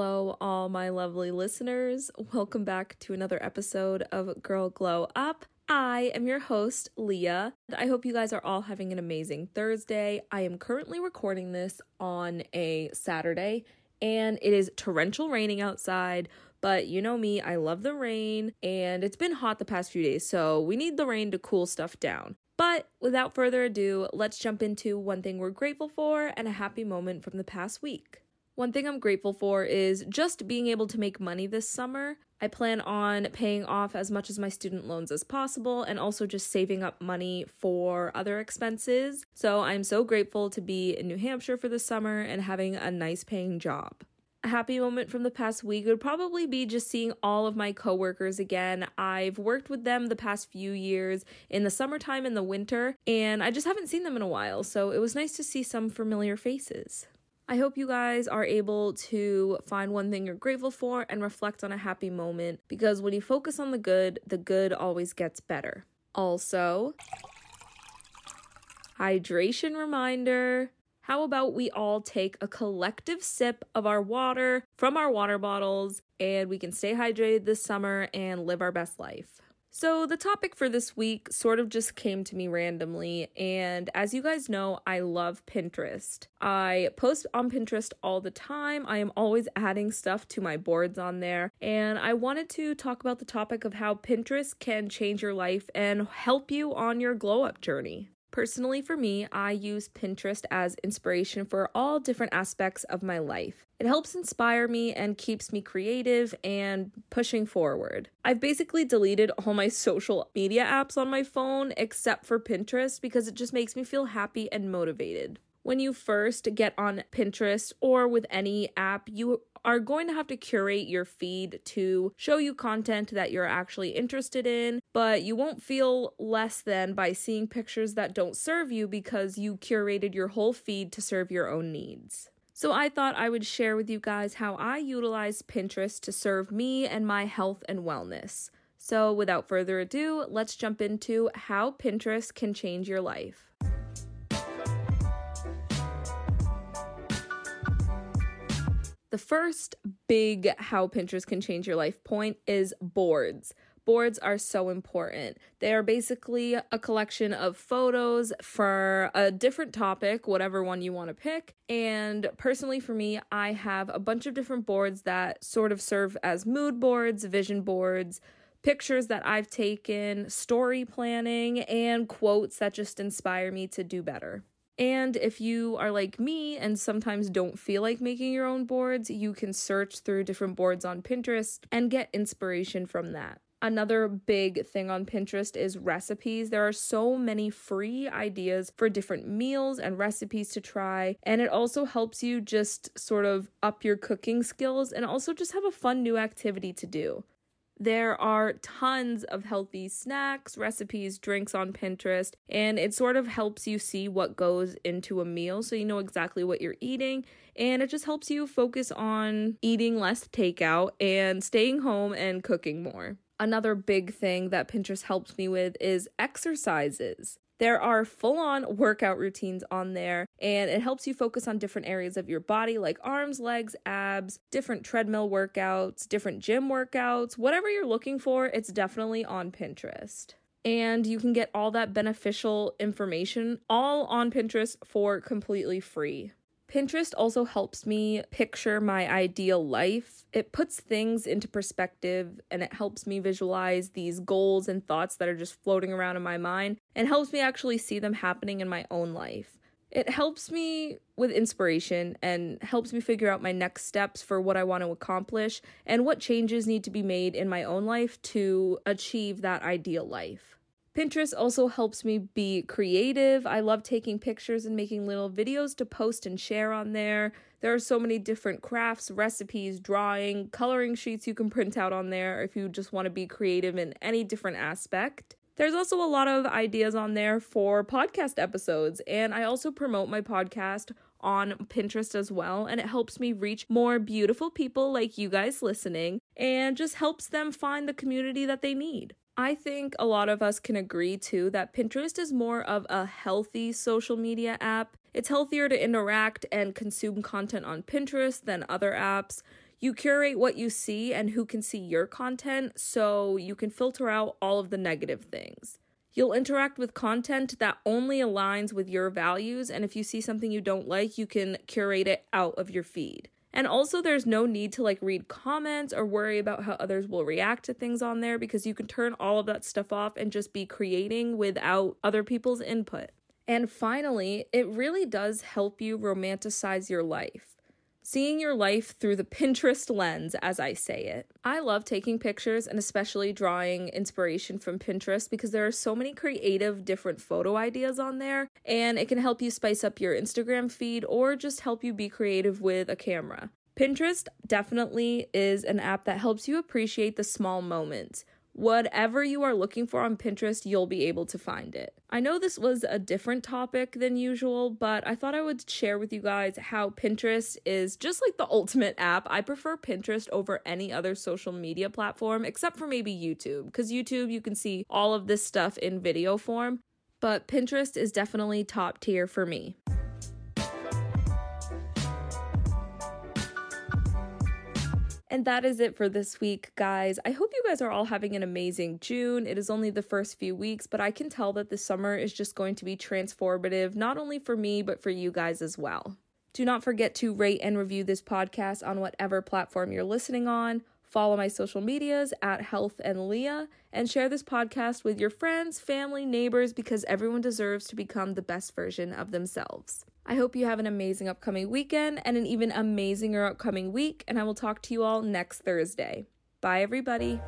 Hello, all my lovely listeners. Welcome back to another episode of Girl Glow Up. I am your host, Leah. I hope you guys are all having an amazing Thursday. I am currently recording this on a Saturday, and it is torrential raining outside. But you know me, I love the rain, and it's been hot the past few days, so we need the rain to cool stuff down. But without further ado, let's jump into one thing we're grateful for and a happy moment from the past week. One thing I'm grateful for is just being able to make money this summer. I plan on paying off as much as my student loans as possible and also just saving up money for other expenses. So I'm so grateful to be in New Hampshire for the summer and having a nice paying job. A happy moment from the past week would probably be just seeing all of my coworkers again. I've worked with them the past few years in the summertime and the winter, and I just haven't seen them in a while, so it was nice to see some familiar faces. I hope you guys are able to find one thing you're grateful for and reflect on a happy moment because when you focus on the good, the good always gets better. Also, hydration reminder. How about we all take a collective sip of our water from our water bottles and we can stay hydrated this summer and live our best life? So, the topic for this week sort of just came to me randomly, and as you guys know, I love Pinterest. I post on Pinterest all the time. I am always adding stuff to my boards on there, and I wanted to talk about the topic of how Pinterest can change your life and help you on your glow up journey. Personally, for me, I use Pinterest as inspiration for all different aspects of my life. It helps inspire me and keeps me creative and pushing forward. I've basically deleted all my social media apps on my phone except for Pinterest because it just makes me feel happy and motivated when you first get on Pinterest or with any app, you are going to have to curate your feed to show you content that you're actually interested in, but you won't feel less than by seeing pictures that don't serve you because you curated your whole feed to serve your own needs. So, I thought I would share with you guys how I utilize Pinterest to serve me and my health and wellness. So, without further ado, let's jump into how Pinterest can change your life. The first big how Pinterest can change your life point is boards. Boards are so important. They are basically a collection of photos for a different topic, whatever one you want to pick. And personally, for me, I have a bunch of different boards that sort of serve as mood boards, vision boards, pictures that I've taken, story planning, and quotes that just inspire me to do better. And if you are like me and sometimes don't feel like making your own boards, you can search through different boards on Pinterest and get inspiration from that. Another big thing on Pinterest is recipes. There are so many free ideas for different meals and recipes to try, and it also helps you just sort of up your cooking skills and also just have a fun new activity to do. There are tons of healthy snacks, recipes, drinks on Pinterest, and it sort of helps you see what goes into a meal so you know exactly what you're eating. And it just helps you focus on eating less takeout and staying home and cooking more. Another big thing that Pinterest helps me with is exercises. There are full on workout routines on there, and it helps you focus on different areas of your body like arms, legs, abs, different treadmill workouts, different gym workouts, whatever you're looking for, it's definitely on Pinterest. And you can get all that beneficial information all on Pinterest for completely free. Pinterest also helps me picture my ideal life. It puts things into perspective and it helps me visualize these goals and thoughts that are just floating around in my mind and helps me actually see them happening in my own life. It helps me with inspiration and helps me figure out my next steps for what I want to accomplish and what changes need to be made in my own life to achieve that ideal life. Pinterest also helps me be creative. I love taking pictures and making little videos to post and share on there. There are so many different crafts, recipes, drawing, coloring sheets you can print out on there if you just want to be creative in any different aspect. There's also a lot of ideas on there for podcast episodes, and I also promote my podcast on Pinterest as well, and it helps me reach more beautiful people like you guys listening and just helps them find the community that they need. I think a lot of us can agree too that Pinterest is more of a healthy social media app. It's healthier to interact and consume content on Pinterest than other apps. You curate what you see and who can see your content so you can filter out all of the negative things. You'll interact with content that only aligns with your values, and if you see something you don't like, you can curate it out of your feed. And also, there's no need to like read comments or worry about how others will react to things on there because you can turn all of that stuff off and just be creating without other people's input. And finally, it really does help you romanticize your life seeing your life through the Pinterest lens, as I say it. I love taking pictures and especially drawing inspiration from Pinterest because there are so many creative different photo ideas on there, and it can help you spice up your Instagram feed or just help you be creative with a camera. Pinterest definitely is an app that helps you appreciate the small moments Whatever you are looking for on Pinterest, you'll be able to find it. I know this was a different topic than usual, but I thought I would share with you guys how Pinterest is just like the ultimate app. I prefer Pinterest over any other social media platform except for maybe YouTube, because YouTube you can see all of this stuff in video form, but Pinterest is definitely top tier for me. And that is it for this week, guys. I hope you guys are all having an amazing June. It is only the first few weeks, but I can tell that the summer is just going to be transformative, not only for me, but for you guys as well. Do not forget to rate and review this podcast on whatever platform you're listening on. Follow my social medias at Health and Leah and share this podcast with your friends, family, neighbors because everyone deserves to become the best version of themselves. I hope you have an amazing upcoming weekend and an even amazinger upcoming week, and I will talk to you all next Thursday. Bye, everybody.